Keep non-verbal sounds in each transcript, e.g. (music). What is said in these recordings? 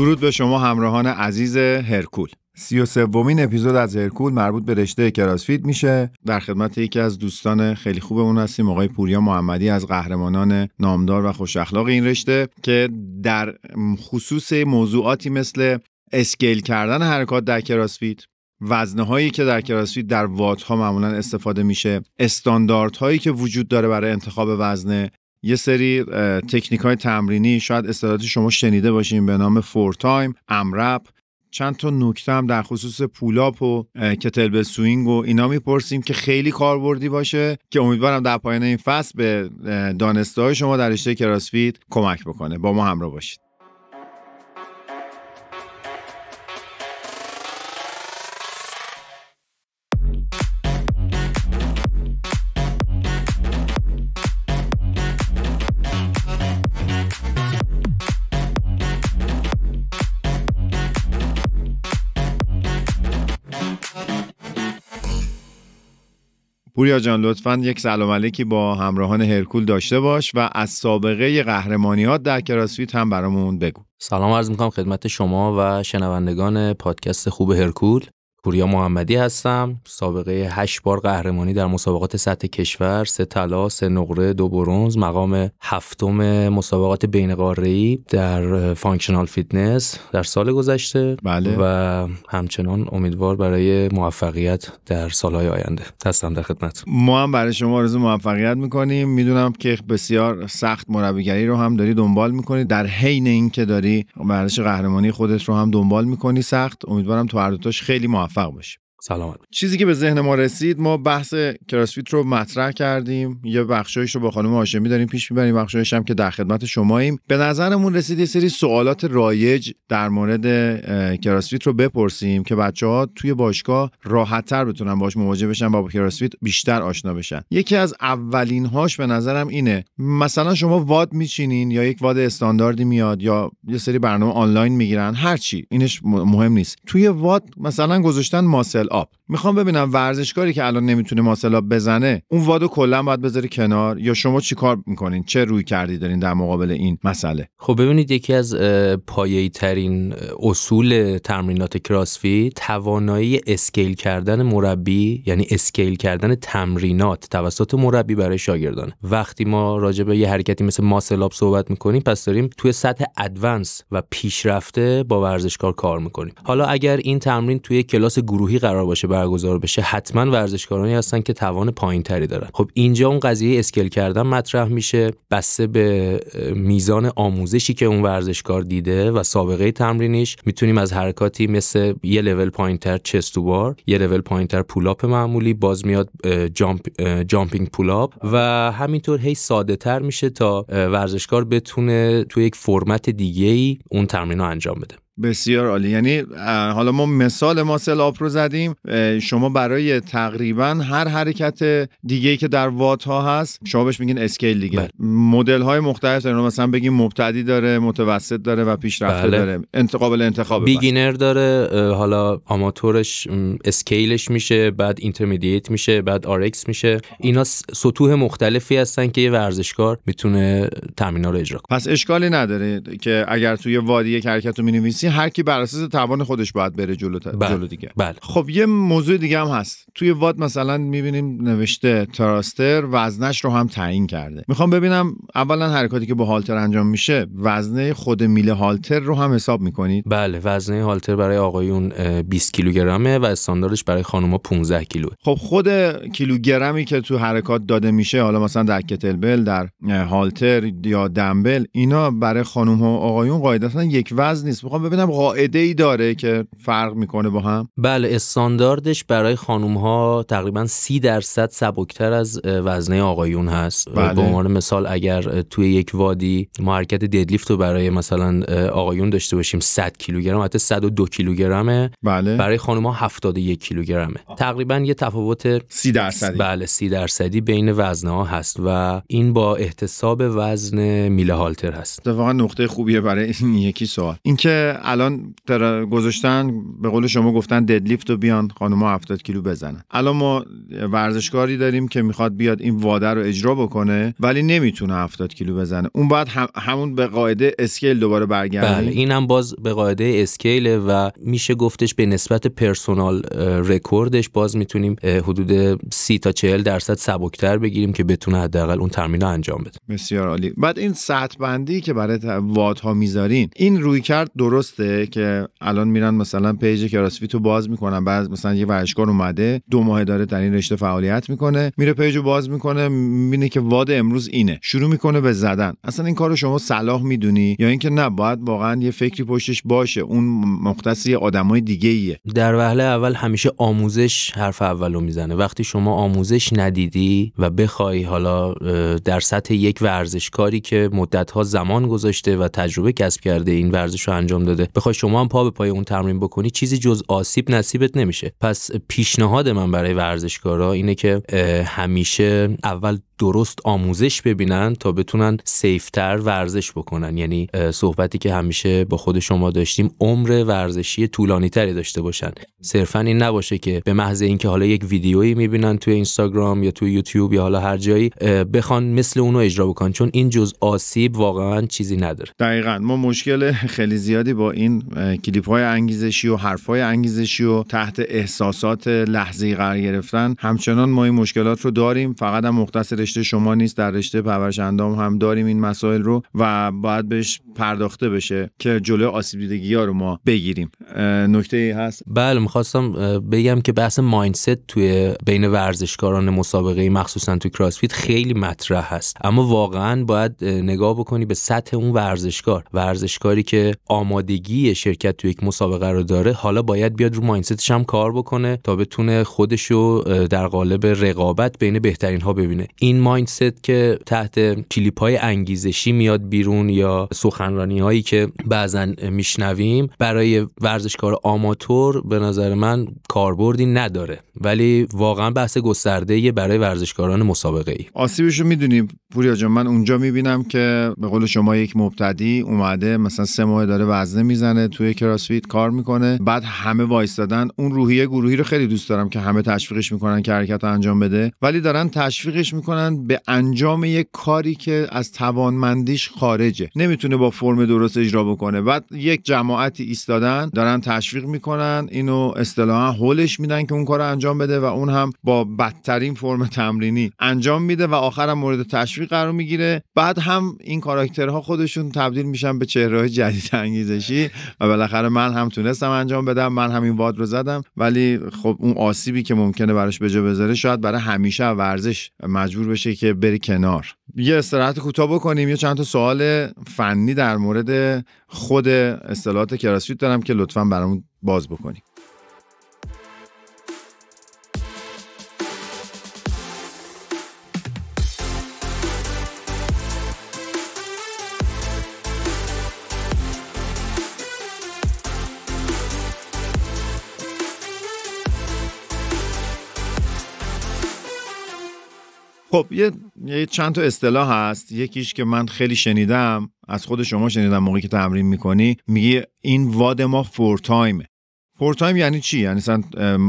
درود به شما همراهان عزیز هرکول. سی و سومین اپیزود از هرکول مربوط به رشته کراسفیت میشه. در خدمت یکی از دوستان خیلی خوبمون هستیم آقای پوریا محمدی از قهرمانان نامدار و خوش اخلاق این رشته که در خصوص موضوعاتی مثل اسکیل کردن حرکات در کراسفیت وزنه هایی که در کراسفیت در وات ها معمولا استفاده میشه استاندارد هایی که وجود داره برای انتخاب وزنه یه سری تکنیک های تمرینی شاید استعدادی شما شنیده باشیم به نام for time AMRAP چند تا نکته هم در خصوص pull up و kettle swing و اینا می‌پرسیم که خیلی کاربردی باشه که امیدوارم در پایان این فصل به دانسته شما در رشته کراسفیت کمک بکنه. با ما همراه باشید. پوریا جان لطفا یک سلام علیکی با همراهان هرکول داشته باش و از سابقه قهرمانیات در کراسفیت هم برامون بگو. سلام عرض می‌کنم خدمت شما و شنوندگان پادکست خوب هرکول. پوریا محمدی هستم. سابقه هشت بار قهرمانی در مسابقات سطح کشور سه طلا سه نقره دو برونز مقام هفتم مسابقات بین قاره‌ای در functional fitness در سال گذشته بله. و همچنان امیدوار برای موفقیت در سالهای آینده هستم در خدمت. ما هم برای شما آرزو موفقیت می‌کنیم. می‌دونم که بسیار سخت مربیگری رو هم داری دنبال می‌کنی. در حین اینکه داری ورزش قهرمانی خودت رو هم دنبال می‌کنی سخت. امیدوارم تو هر دوتاش خیلی موفق موفق باشیم سلامت. چیزی که به ذهن ما رسید ما بحث کراسفیت رو مطرح کردیم. یه بخشایش رو با خانم هاشمی داریم پیش می‌بریم. بخشایش هم که در خدمت شماییم. به نظرمون رسید یه سری سوالات رایج در مورد کراسفیت رو بپرسیم که بچه ها توی باشگاه راحتتر بتونن باش مواجه بشن و با کراسفیت بیشتر آشنا بشن. یکی از اولین هاش به نظرم اینه. مثلا شما واد میچینین یا یک واد استانداردی میاد یا یه سری برنامه آنلاین می‌گیرن هر چی اینش مهم نیست. توی WOD مثلا گذاشتن muscle up. می‌خوام ببینم ورزشکاری که الان نمی‌تونه muscle up بزنه اون WOD و کلا باید بذاری کنار یا شما چی کار می‌کنین؟ چه رویکردی دارین در مقابل این مسئله؟ خب ببینید یکی از پایه‌ای ترین اصول تمرینات کراسفیت توانایی scale کردن مربی یعنی scale کردن تمرینات توسط مربی برای شاگردان وقتی ما راجع به یه حرکتی مثل muscle up صحبت می‌کنیم پس داریم توی سطح advance و پیشرفته با ورزشکار کار می‌کنیم. حالا اگر این تمرین توی کلاس گروهی قرار باشه برگزار بشه حتما ورزشکارانی هستن که توان پایین تری دارن. خب اینجا اون قضیه scale کردن مطرح میشه بسته به میزان آموزشی که اون ورزشکار دیده و سابقه تمرینیش می‌تونیم از حرکاتی مثل یه لول پایینتر chest to bar یه لول پایینتر pull up معمولی باز میاد jump jumping pull up و همینطور هی ساده تر میشه تا ورزشکار بتونه تو یک فرمت دیگه ای اون تمرین رو انجام بده. بسیار عالی. یعنی حالا ما مثال muscle up رو زدیم. شما برای تقریبا هر حرکت دیگه که در WOD ها هست شما بهش میگین scale دیگه. مدل های مختلف داره. مثلا بگیم مبتدی داره متوسط داره و پیشرفته بله. داره. انتقابل انتخاب beginner داره حالا آماتورش scale ش میشه بعد intermediate میشه بعد RX میشه. اینا سطوح مختلفی هستن که یه ورزشکار می‌تونه تمرینا رو اجرا کنه. پس اشکالی نداره که اگر توی WOD ی یک حرکت رو می‌نویسی هر کی بر اساس توان خودش باید بره جلو بله. جلو دیگه. بله. خب یه موضوع دیگه هم هست. توی WOD مثلا می‌بینیم نوشته thruster وزنش رو هم تعیین کرده. می‌خوام ببینم اولا حرکاتی که با هالتر انجام میشه وزنه خود میله هالتر رو هم حساب می‌کنید؟ بله وزنه هالتر برای آقایون 20 کیلوگرمه و استانداردش برای خانوما 15 کیلو. خب خود کیلوگرمی که تو حرکات داده میشه حالا مثلا در کتلبل در هالتر یا دمبل اینا برای خانم ها و آقایون قاعدتا یک وزن نیست. می‌خوام ببینم قاعده ای داره که فرق می‌کنه با هم؟ بله استانداردش برای خانم ها تقریبا سی درصد سبکتر از وزنه آقایون هست. بله. به عنوان مثال اگر توی یک وادی ما حرکت ددلیفت رو برای مثلا آقایون داشته باشیم 100 کیلوگرم حتی 102 کیلوگرمه. بله. برای خانم ها 71 کیلوگرمه. تقریبا یه تفاوت سی درصدی. بله سی درصدی بین وزنه ها هست و این با احتساب وزن میله هالتر هست. اتفاقا نقطه خوبیه برای این یکی سوال. اینکه الان گذاشتن به قول شما گفتن ددلیفت رو بیان خانم‌ها 70 کیلو بزنن. الان ما ورزشکاری داریم که می‌خواد بیاد این واده رو اجرا بکنه ولی نمی‌تونه 70 کیلو بزنه. اون باید همون به قاعده scale دوباره برگرده بله اینم باز به قاعده scale و میشه گفتش به نسبت personal record ش باز می‌تونیم حدود 30 تا 40 درصد سبکتر بگیریم که بتونه حداقل اون تمرین رو انجام بده. بسیار عالی. بعد این سطح بندی که برای WOD ها می‌ذارین این رویکرد درسته که الان میرن مثلا page کراسفیتو باز می‌کنن. بعد مثلا یه ورزشکار اومده دو ماه داره در این رشته فعالیت می‌کنه میره page و باز می‌کنه می‌بینه که WOD امروز اینه. شروع می‌کنه به زدن. اصلا این کارو شما صلاح می‌دونی؟ یا اینکه نه باید واقعا یه فکری پشتش باشه. اون مختص یه آدمای دیگه ایه در وهله اول همیشه آموزش حرف اولو می‌زنه. وقتی شما آموزش ندیدی و بخوای حالا در سطح یک ورزشکاری که مدتها زمان گذاشته و تجربه کسب کرده این ورزش رو انجام داده بخوای شما هم پا به پای اون تمرین بکنی چیزی جز آسیب نصیبت نمیشه. پس پیشنهاد من برای ورزشکارا اینه که همیشه اول درست آموزش ببینن تا بتونن سیفتر ورزش بکنن. یعنی صحبتی که همیشه با خود شما داشتیم عمر ورزشی طولانی تری داشته باشن. صرفا این نباشه که به محض اینکه حالا یک ویدیویی می‌بینن توی اینستاگرام یا توی یوتیوب یا حالا هر جایی بخوان مثل اونو اجرا بکنن. چون این جز آسیب واقعا چیزی نداره. دقیقا. ما مشکل خیلی زیادی با این کلیپ های انگیزشی و حرف های انگیزشی و تحت احساسات لحظه‌ای قرار گرفتن. همچنان ما این مشکلات رو داریم. فقط هم مختص رشته شما نیست در رشته پرورش اندام هم داریم این مسائل رو و باید بهش پرداخته بشه که جلوی آسیب دیدگی ها رو ما بگیریم. نکته ای هست؟ بله می‌خواستم بگم که بحث مایندست توی بین ورزشکاران مسابقه مخصوصا تو کراسفیت خیلی مطرح هست. اما واقعا باید نگاه بکنی به سطح اون ورزشکار. ورزشکاری که آمادگی شرکت تو یک مسابقه رو داره حالا باید بیاد رو مایندستش هم کار بکنه تا بتونه خودشو در قالب رقابت بین بهترین ها ببینه. این مایندست که تحت کلیپ های انگیزشی میاد بیرون یا سخنرانی هایی که بعضا میشنویم برای ورزشکار آماتور به نظر من کاربردی نداره. ولی واقعا بحث گسترده برای ورزشکاران مسابقه ای آسیبش رو می‌دونیم پوریا جان من اونجا می‌بینم که به قول شما یک مبتدی اومده مثلا سه ماه داره وزنه می‌زنه توی کراسفیت کار می‌کنه. بعد همه وایستادن. اون روحیه گروهی رو خیلی دوست دارم که همه تشویقش می‌کنن که حرکت انجام بده. ولی دارن تشویقش می‌کنن به انجام یک کاری که از توانمندیش خارجه. نمی‌تونه با فرم درست اجرا بکنه. بعد یک جماعتی ایستادن دارن تشویق می‌کنن اینو اصطلاحا هولش میدن که اون کار انجام بده و اون هم با بدترین فرم تمرینی انجام میده و آخرم مورد تشویق قرار می‌گیره. بعد هم این کاراکترها خودشون تبدیل میشن به چهره جدید انگیزشی و بالاخره من هم تونستم انجام بدم من همین واد رو زدم. ولی خب اون آسیبی که ممکنه براش به جا بذاره شاید برای همیشه ورزش مجبور بشه که بری کنار. یه استراحت کوتاه بکنیم. یه چند تا سوال فنی در مورد خود اصطلاحات کراسفیت دارم که لطفا برامون باز بکنیم. خب یه, یه چند تا اصطلاح هست. یکیش که من خیلی شنیدم از خود شما شنیدم موقعی که تمرین می‌کنی میگی این WOD ما for time ه for time یعنی چی؟ یعنی مثلا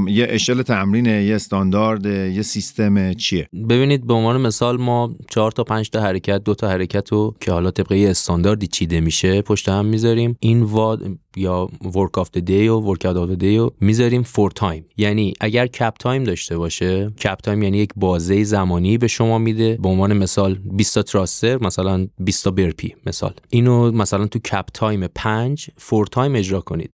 یه اشل تمرینه یه استاندارد یه سیستم چیه؟ ببینید به عنوان مثال ما چهار تا پنج تا حرکت دو تا حرکت رو که حالا طبق یه استانداردی چیده میشه پشت هم می‌ذاریم. این WOD یا workout of day و workout of day رو می‌ذاریم for time یعنی اگر cap time داشته باشه cap time یعنی یک بازه زمانی به شما میده. به عنوان مثال 20 تا thruster مثلا 20 تا burpee مثال. اینو مثلا تو cap time 5 for time اجرا کنید.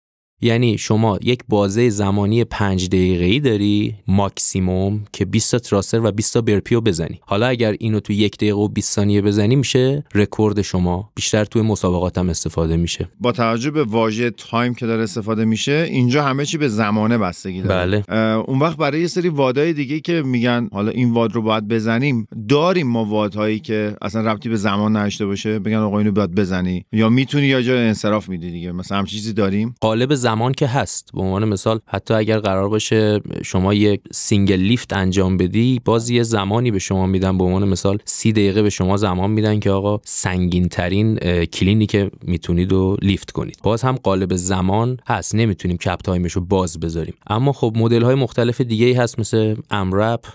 یعنی شما یک بازه زمانی 5 دقیقه ای داری ماکسیموم که 20 تا thruster و 20 تا burpee و بزنی. حالا اگر اینو تو یک دقیقه و 20 ثانیه بزنی میشه رکورد شما. بیشتر توی مسابقات هم استفاده میشه. با توجه به واژه time که داره استفاده میشه اینجا همه چی به زمانه بستگی داره. بله. اون وقت برای یه سری WOD ای دیگه که میگن حالا این WOD رو باید بزنیم داریم ما WOD هایی که اصلا ربطی به زمان نداشته باشه بگن آقا اینو باید بزنی. یا می‌تونی یا جا انصراف میدی دیگه. مثلا همچین چیزی داریم. قالب زمان که هست. به عنوان مثال حتی اگر قرار باشه شما یک single lift انجام بدی باز یه زمانی به شما میدن. به عنوان مثال سی دقیقه به شما زمان میدن که آقا سنگین ترین clean ی که می‌تونید و lift کنید. باز هم قالب زمان هست. نمی‌تونیم cap time ش رو باز بذاریم. اما خب مدل های مختلف دیگه ای هست مثل AMRAP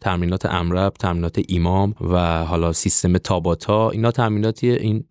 تمرینات AMRAP تمرینات EMOM و حالا سیستم تاباتا. اینا تمریناتی این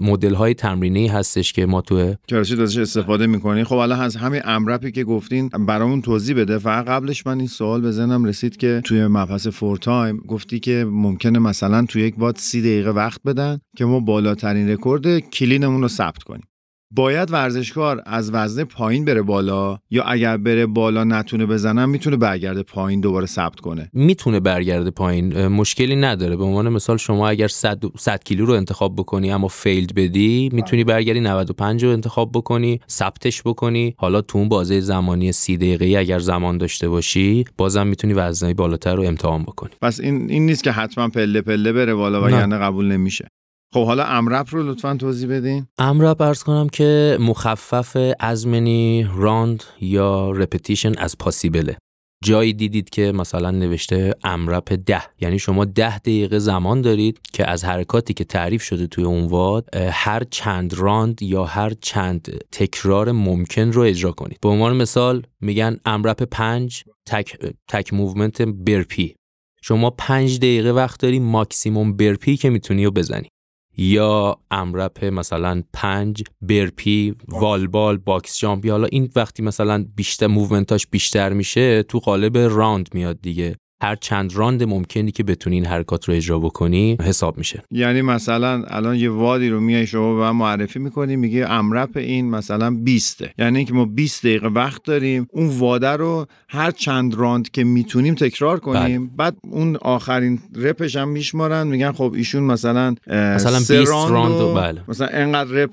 مدل های تمرینی هستش که ما تو کراسفیت ازش استفاده می‌کنی؟ خب الان از همین AMRAP ی که گفتین برامون توضیح بده. فقط قبلش من این سوال به ذهنم رسید که توی مبحث for time گفتی که ممکنه مثلا توی یک WOD سی دقیقه وقت بدن که ما بالاترین رکورد clean مون رو ثبت کنیم. باید ورزشکار از وزنه پایین بره بالا یا اگر بره بالا نتونه بزنه می‌تونه برگرده پایین دوباره ثبت کنه؟ می‌تونه برگرده پایین مشکلی نداره. به عنوان مثال شما اگر 100 100 کیلو رو انتخاب بکنی اما fail بدی می‌تونی برگردی 95 رو انتخاب بکنی ثبتش بکنی. حالا تو اون بازه زمانی 30 دقیقه‌ای اگر زمان داشته باشی بازم می‌تونی وزنه بالاتر رو امتحان بکنی. پس این این نیست که حتما پله پله بره بالا و یعنی قبول نمیشه. خب حالا AMRAP رو لطفا توضیح بدین. AMRAP عرض کنم که مخفف as many round یا repetition as possible ه. جایی دیدید که مثلا نوشته AMRAP ده. یعنی شما ده دقیقه زمان دارید که از حرکاتی که تعریف شده توی اون WOD هر چند راند یا هر چند تکرار ممکن رو اجرا کنید. به عنوان مثال میگن AMRAP پنج تک, تک movement burpee شما پنج دقیقه وقت داری ماکسیموم burpee که می‌تونی رو بزنی. یا AMRAP مثلا پنج burpee wall ball box jump حالا این وقتی مثلا بیشتر movement اش بیشتر میشه تو قالب راند میاد دیگه. هر چند راند ممکنی که بتونی این حرکات رو اجرا بکنی حساب میشه. یعنی مثلا الان یه WOD ی رو میای شما به من معرفی می‌کنی میگه AMRAP این مثلا 20 یعنی اینکه ما 20 دقیقه وقت داریم اون WOD ه رو هر چند راند که می‌تونیم تکرار کنیم. بله. بعد اون آخرین rep ش هم میشمارن میگن خب ایشون مثلا مثلا 20 راند و بله. مثلا انقدر rep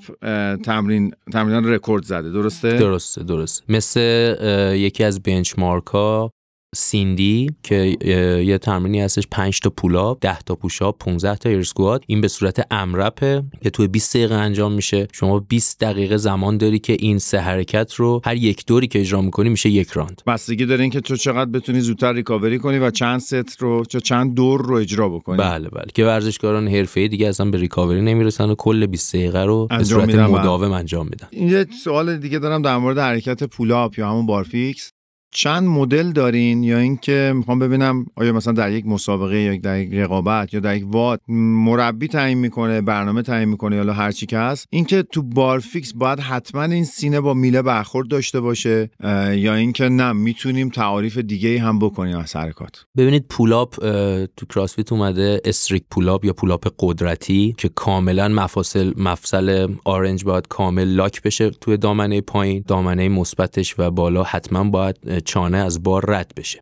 تمرین تمرین رکورد زده. درسته؟ درسته درسته. مثل یکی از benchmark ها سیندی که یه تمرینی هستش 5 تا pull-up 10 تا push-up 15 تا air squat. این به صورت AMRAP ه که توی 20 دقیقه انجام میشه. شما 20 دقیقه زمان داری که این سه حرکت رو هر یک دوری که اجرا می‌کنی میشه یک راند. بستگی داره که تو چقدر بتونی زودتر recovery کنی و چند ست رو چه چند دور رو اجرا بکنی. بله بله. که ورزشکاران حرفه‌ای دیگه اصلا به ریکاوری نمی‌رسن و کل 20 دقیقه رو به صورت مداوم انجام میدن. این یه سوال دیگه دارم در مورد حرکت پولاب یا همون بارفیکس چند مدل دارین یا اینکه می‌خوام ببینم آیا مثلا در یک مسابقه یا در یک رقابت یا در یک واد مربی تعیین می‌کنه برنامه تعیین می‌کنه یا هر چی که هست؟ اینکه تو بارفیکس باید حتما این سینه با میله برخورد داشته باشه یا اینکه نه می‌تونیم تعاریف دیگه هم بکنیم از حرکات. ببینید pull-up تو کراسفیت اومده strict pull-up یا pull-up قدرتی که کاملا مفاصل مفصل آرنج باید کامل lock بشه توی دامنه پایین دامنه مثبتش و بالا حتما باید چانه از بار رد بشه.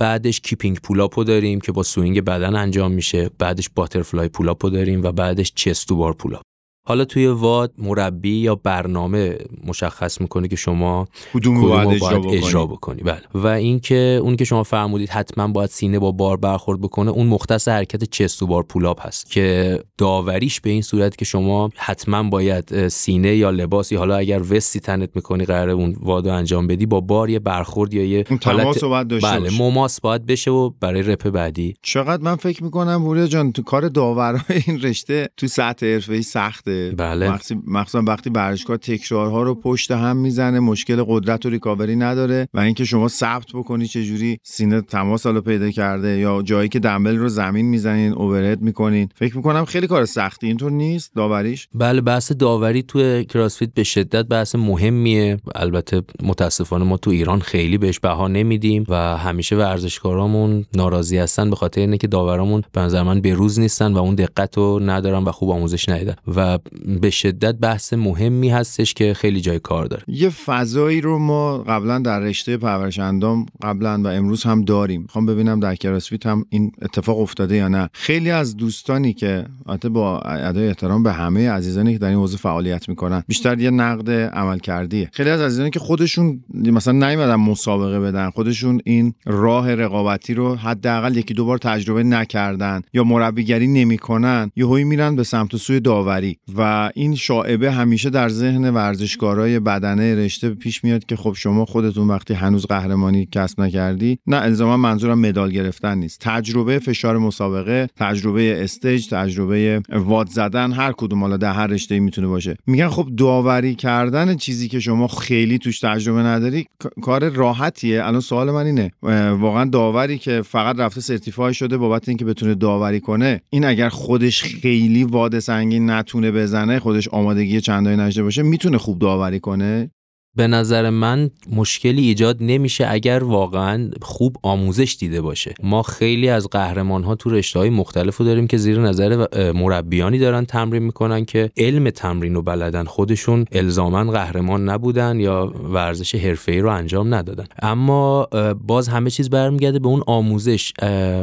بعدش kipping pull-up و داریم که با swing بدن انجام میشه. بعدش butterfly pull-up و داریم و بعدش chest-to-bar pull-up حالا توی WOD مربی یا برنامه مشخص می‌کنه که شما کدوم باید, اجرا, بکنی. اجرا بکنی. بله. و اینکه اونی که شما فرمودید حتما باید سینه با بار برخورد بکنه اون مختص حرکت چست و بار پولاپ هست که داوریش به این صورت که شما حتما باید سینه یا لباسی حالا اگر وستی تنت می‌کنی قرار اون وادو انجام بدی با بار یه برخورد یا یه حالت باید داشته بله مماس باید بشه و برای رپ بعدی. چقدر من فکر می‌کنم پوریا جان تو کار داورای این رشته تو سطح حرفه‌ای سخته. بله. مخصوصا وقتی ورزشکار تکرارها رو پشت هم می‌زنه مشکل قدرت و ریکاوری نداره و اینکه شما ثبت بکنی چه جوری سینه تماس رو پیدا کرده یا جایی که دمبل رو زمین می‌زنین اوورهد می‌کنین. فکر می‌کنم خیلی کار سختی. اینطور نیست داوریش؟ بله بحث داوری تو کراسفیت به شدت بحث مهمیه. البته متاسفانه ما تو ایران خیلی بهش بها نمیدیم و همیشه ورزشکارامون ناراضی هستن به خاطر اینه که داورامون به نظر من به روز نیستن و اون دقت رو ندارن و خوب آموزش ندیدن. و به شدت بحث مهمی هستش که خیلی جای کار داره. یه فضایی رو ما قبلا در رشته پرورش اندام قبلا و امروز هم داریم. می‌خوام ببینم در کراسفیت هم این اتفاق افتاده یا نه. خیلی از دوستانی که البته با ادای احترام به همه عزیزانی که در این حوزه فعالیت می‌کنن بیشتر یه نقد عمل کردیه خیلی از عزیزانی که خودشون مثلا نیومدن مسابقه بدن خودشون این راه رقابتی رو حداقل یکی دو بار تجربه نکردن یا مربیگری نمی‌کنن یهویی میرن به سمت سوی داوری. و این شاعبه همیشه در ذهن ورزشکارای بدنه رشته پیش میاد که خب شما خودتون وقتی هنوز قهرمانی کسب نکردی نه الزاما منظورم مدال گرفتن نیست. تجربه فشار مسابقه تجربه استیج تجربه واد زدن هر کدوم حالا در هر رشته می‌تونه باشه. میگن خب داوری کردن چیزی که شما خیلی توش تجربه نداری کار راحتیه. الان سوال من اینه واقعا داوری که فقط رفته سرتیفای شده بابت اینکه بتونه داوری کنه این اگر خودش خیلی واد سنگین نتونه بزنه خودش آمادگی چندانی نشده باشه می‌تونه خوب داوری کنه؟ به نظر من مشکلی ایجاد نمیشه اگر واقعا خوب آموزش دیده باشه. ما خیلی از قهرمان ها تو رشته های مختلف رو داریم که زیر نظر مربیانی دارن تمرین می‌کنن که علم تمرین رو بلدن خودشون الزاما قهرمان نبودن یا ورزش ای رو انجام ندادن. اما باز همه چیز برمیگرده به اون آموزش.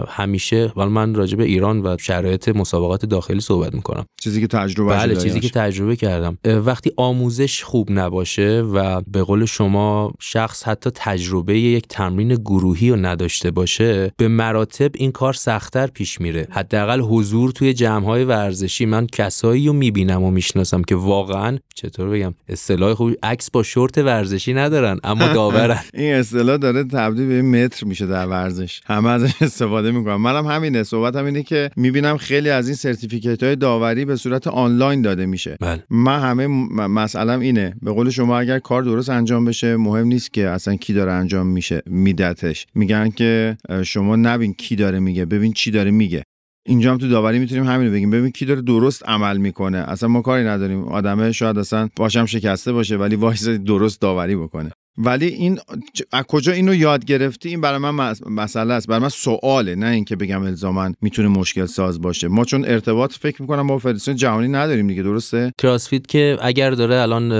همیشه ولی من راجع به ایران و شرایط مسابقات داخلی صحبت می‌کنم. چیزی که تجربه بله چیزی که تجربه کردم. وقتی آموزش خوب نباشه و به قول شما شخص حتی تجربه یک تمرین گروهی رو نداشته باشه به مراتب این کار سختتر پیش میره. حداقل حضور توی جمعهای ورزشی من کسایی رو می‌بینم و می‌شناسم که واقعا چطور بگم؟ اصطلاح خوب عکس با شورت ورزشی ندارن اما (laughs) داورن. این اصطلاح داره تبدیل به متر میشه در ورزش. همه ازش استفاده می‌کنم منم همینه. صحبت هم اینه که می‌بینم خیلی از این سرتیفیکیت های داوری به صورت آنلاین داده میشه. بله. من همه مسئلم اینه. به قول شما اگر کار درست انجام بشه؟ مهم نیست که اصلا کی داره انجام میشه میدتش میگن که شما نبین کی داره میگه ببین چی داره میگه. اینجا هم تو داوری می‌تونیم همین رو بگیم. ببین کی داره درست عمل می‌کنه. اصلا ما کاری نداریم. آدمه شاید اصلا باشم شکسته باشه ولی وایس درست داوری بکنه. ولی این از کجا اینو یاد گرفتی؟ این برای من مسئله است. برای من سواله. نه اینکه بگم الزاما می‌تونه مشکل ساز باشه. ما چون ارتباط فکر می‌کنم با فدراسیون جهانی نداریم دیگه درسته؟ کراسفیت که اگر داره الان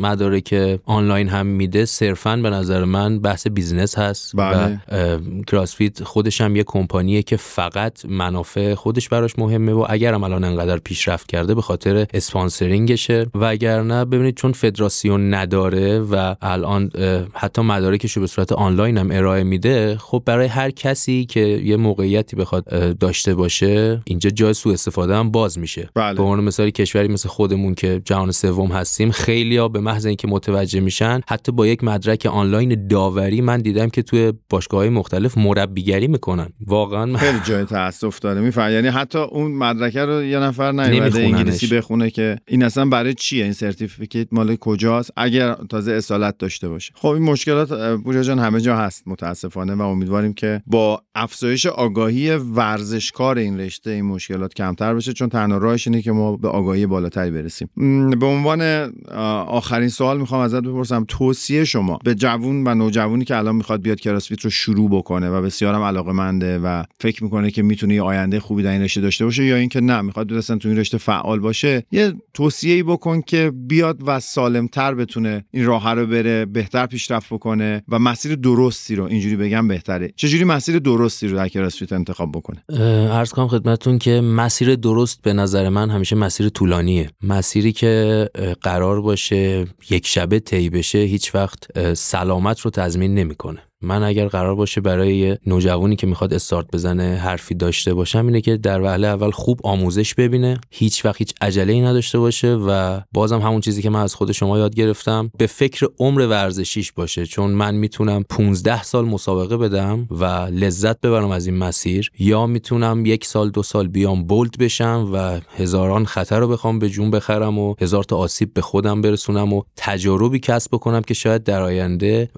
مدارک آنلاین هم میده صرفا به نظر من بحث business هست بله. و کراسفیت خودش هم یه کمپانیه که فقط منافع خودش براش مهمه و اگر هم الان انقدر پیشرفت کرده به خاطر sponsoring شه. و اگر نه ببینید چون فدراسیون نداره و الان حتی مدارکش رو به صورت آنلاین هم ارائه میده. خب برای هر کسی که یه موقعیتی بخواد داشته باشه اینجا جای سوء استفاده هم باز میشه. بله. به عنوان مثال کشوری مثل خودمون که جهان سوم هستیم خیلی ها به محض اینکه متوجه میشن حتی با یک مدرک آنلاین داوری من دیدم که توی باشگاه مختلف مربیگری می‌کنن. واقعا خیلی جای تاسف داره میفهم یعنی حتی اون مدرک رو یه نفر نیومده انگلیسی بخونه که این اصلا برای چیه؟ این certificate مال کجاست؟ اگر تازه اصالت داشته باشه. خب این مشکلات پوریا جان همه جا هست متاسفانه و امیدواریم که با افزایش آگاهی ورزشکار این رشته این مشکلات کمتر بشه چون تنها راهش اینه که ما به آگاهی بالاتری برسیم. به عنوان آخرین سوال می‌خوام ازت بپرسم. توصیه شما به جوون و نوجوانی که الان می‌خواد بیاد کراسفیت رو شروع بکنه و بسیارم علاقه منده و فکر می‌کنه که می‌تونه آینده خوبی در این رشته داشته باشه یا اینکه نه می‌خواد بیاد تو این رشته فعال باشه یه توصیه‌ای بکن که بیاد و سالمتر بتونه این راه رو بره بهتر پیشرفت بکنه و مسیر درستی رو اینجوری بگم بهتره. چجوری مسیر درستی رو در کراسفیت انتخاب بکنه؟ عرض کنم خدمتتون که مسیر درست به نظر من همیشه مسیر طولانیه. مسیری که قرار باشه یک شبه طی بشه هیچ وقت سلامت رو تضمین نمی‌کنه. من اگر قرار باشه برای نوجوانی که می‌خواد استارت بزنه حرفی داشته باشم اینه که در وهله اول خوب آموزش ببینه هیچ وقت هیچ عجله ای نداشته باشه و بازم همون چیزی که من از خود شما یاد گرفتم به فکر عمر ورزشیش باشه. چون من می‌تونم 15 سال مسابقه بدم و لذت ببرم از این مسیر یا می‌تونم یک سال دو سال بیام بولد بشم و هزاران خطر رو بخوام به جون بخرم و هزار تا آسیب به خودم برسونم و تجاربی کسب بکنم که شاید در آینده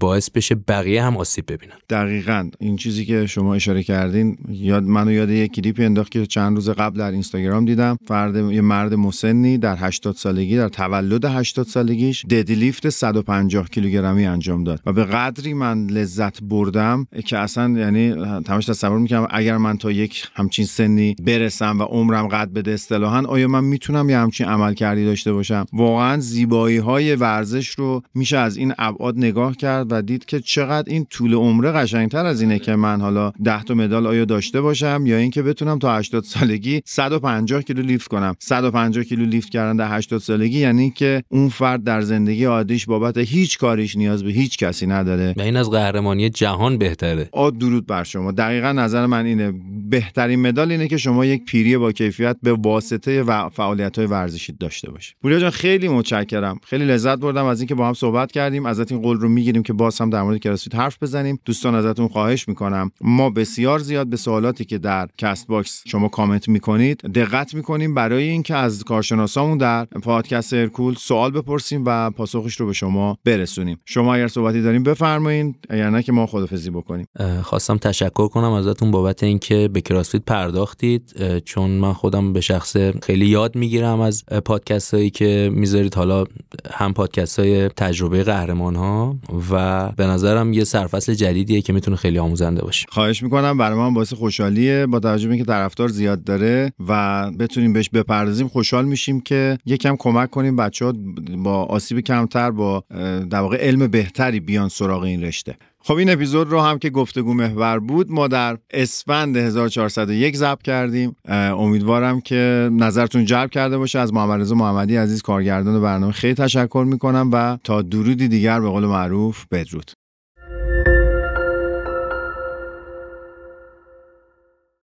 باعث بشه بقیه هم آسیب ببینن. دقیقا. این چیزی که شما اشاره کردین یاد منو یاد یک کلیپی انداخت که چند روز قبل در اینستاگرام دیدم. فرد یه مرد مسنی در 80 سالگی در تولد 80 سالگیش ددلیفت 150 کیلوگرمی انجام داد. و به قدری من لذت بردم که اصلا یعنی تماش تصور می‌کنم اگر من تا یک همچین سنی برسم و عمرم قد بده اصطلاحا آیا من می‌تونم یه همچین عمل کردی داشته باشم؟ واقعا زیبایی های ورزش رو میشه از این ابعاد نگاه کرد و دید که چقدر بعد این طول عمره قشنگتر از اینه که من حالا 10 تا مدال آیا داشته باشم یا اینکه بتونم تا 80 سالگی 150 کیلو لیفت کنم. 150 کیلو لیفت کردن در 80 سالگی یعنی که اون فرد در زندگی عادیش بابت هیچ کاریش نیاز به هیچ کسی نداره. و این از قهرمانی جهان بهتره. آ درود بر شما. دقیقا نظر من اینه. بهترین مدال اینه که شما یک پیری با کیفیت به واسطه و فعالیت های ورزشی داشته باشید پوریا جان خیلی متشکرم. خیلی لذت بردم از اینکه با هم صحبت کردیم. ازت این قول رو می‌گیریم که باز هم در مورد CrossFit حرف بزنیم. دوستان ازتون خواهش می‌کنم. ما بسیار زیاد به سوالاتی که در Castbox شما کامنت می‌کنید دقت می‌کنیم برای اینکه از کارشناسامون در پادکست هرکول سوال بپرسیم و پاسخش رو به شما برسونیم. شما اگر صحبتی داریم بفرمایید اگر نه که ما خدافظی بکنیم. خواستم تشکر کنم ازتون بابت اینکه به کراسفیت پرداختید. چون من خودم به شخص خیلی یاد می‌گیرم از پادکست هایی که می‌ذارید. حالا هم پادکست های تجربه قهرمان ها و به نظرم یه سرفصل جدیدیه که می‌تونه خیلی آموزنده باشه. خواهش می‌کنم برای من باعث خوشحالیه با توجه به اینکه طرفدار زیاد داره و بتونیم بهش بپردازیم. خوشحال میشیم که یکم کمک کنیم بچه ها با آسیب کمتر با در واقع علم بهتری بیان سراغ این رشته. خب این اپیزود رو هم که گفتگو محور بود ما در اسفند 1401 ضبط کردیم. امیدوارم که نظرتون جلب کرده باشه. از محمد رضا محمدی عزیز کارگردان برنامه خیلی تشکر می‌کنم و تا درودی دیگر به قول معروف بدرود.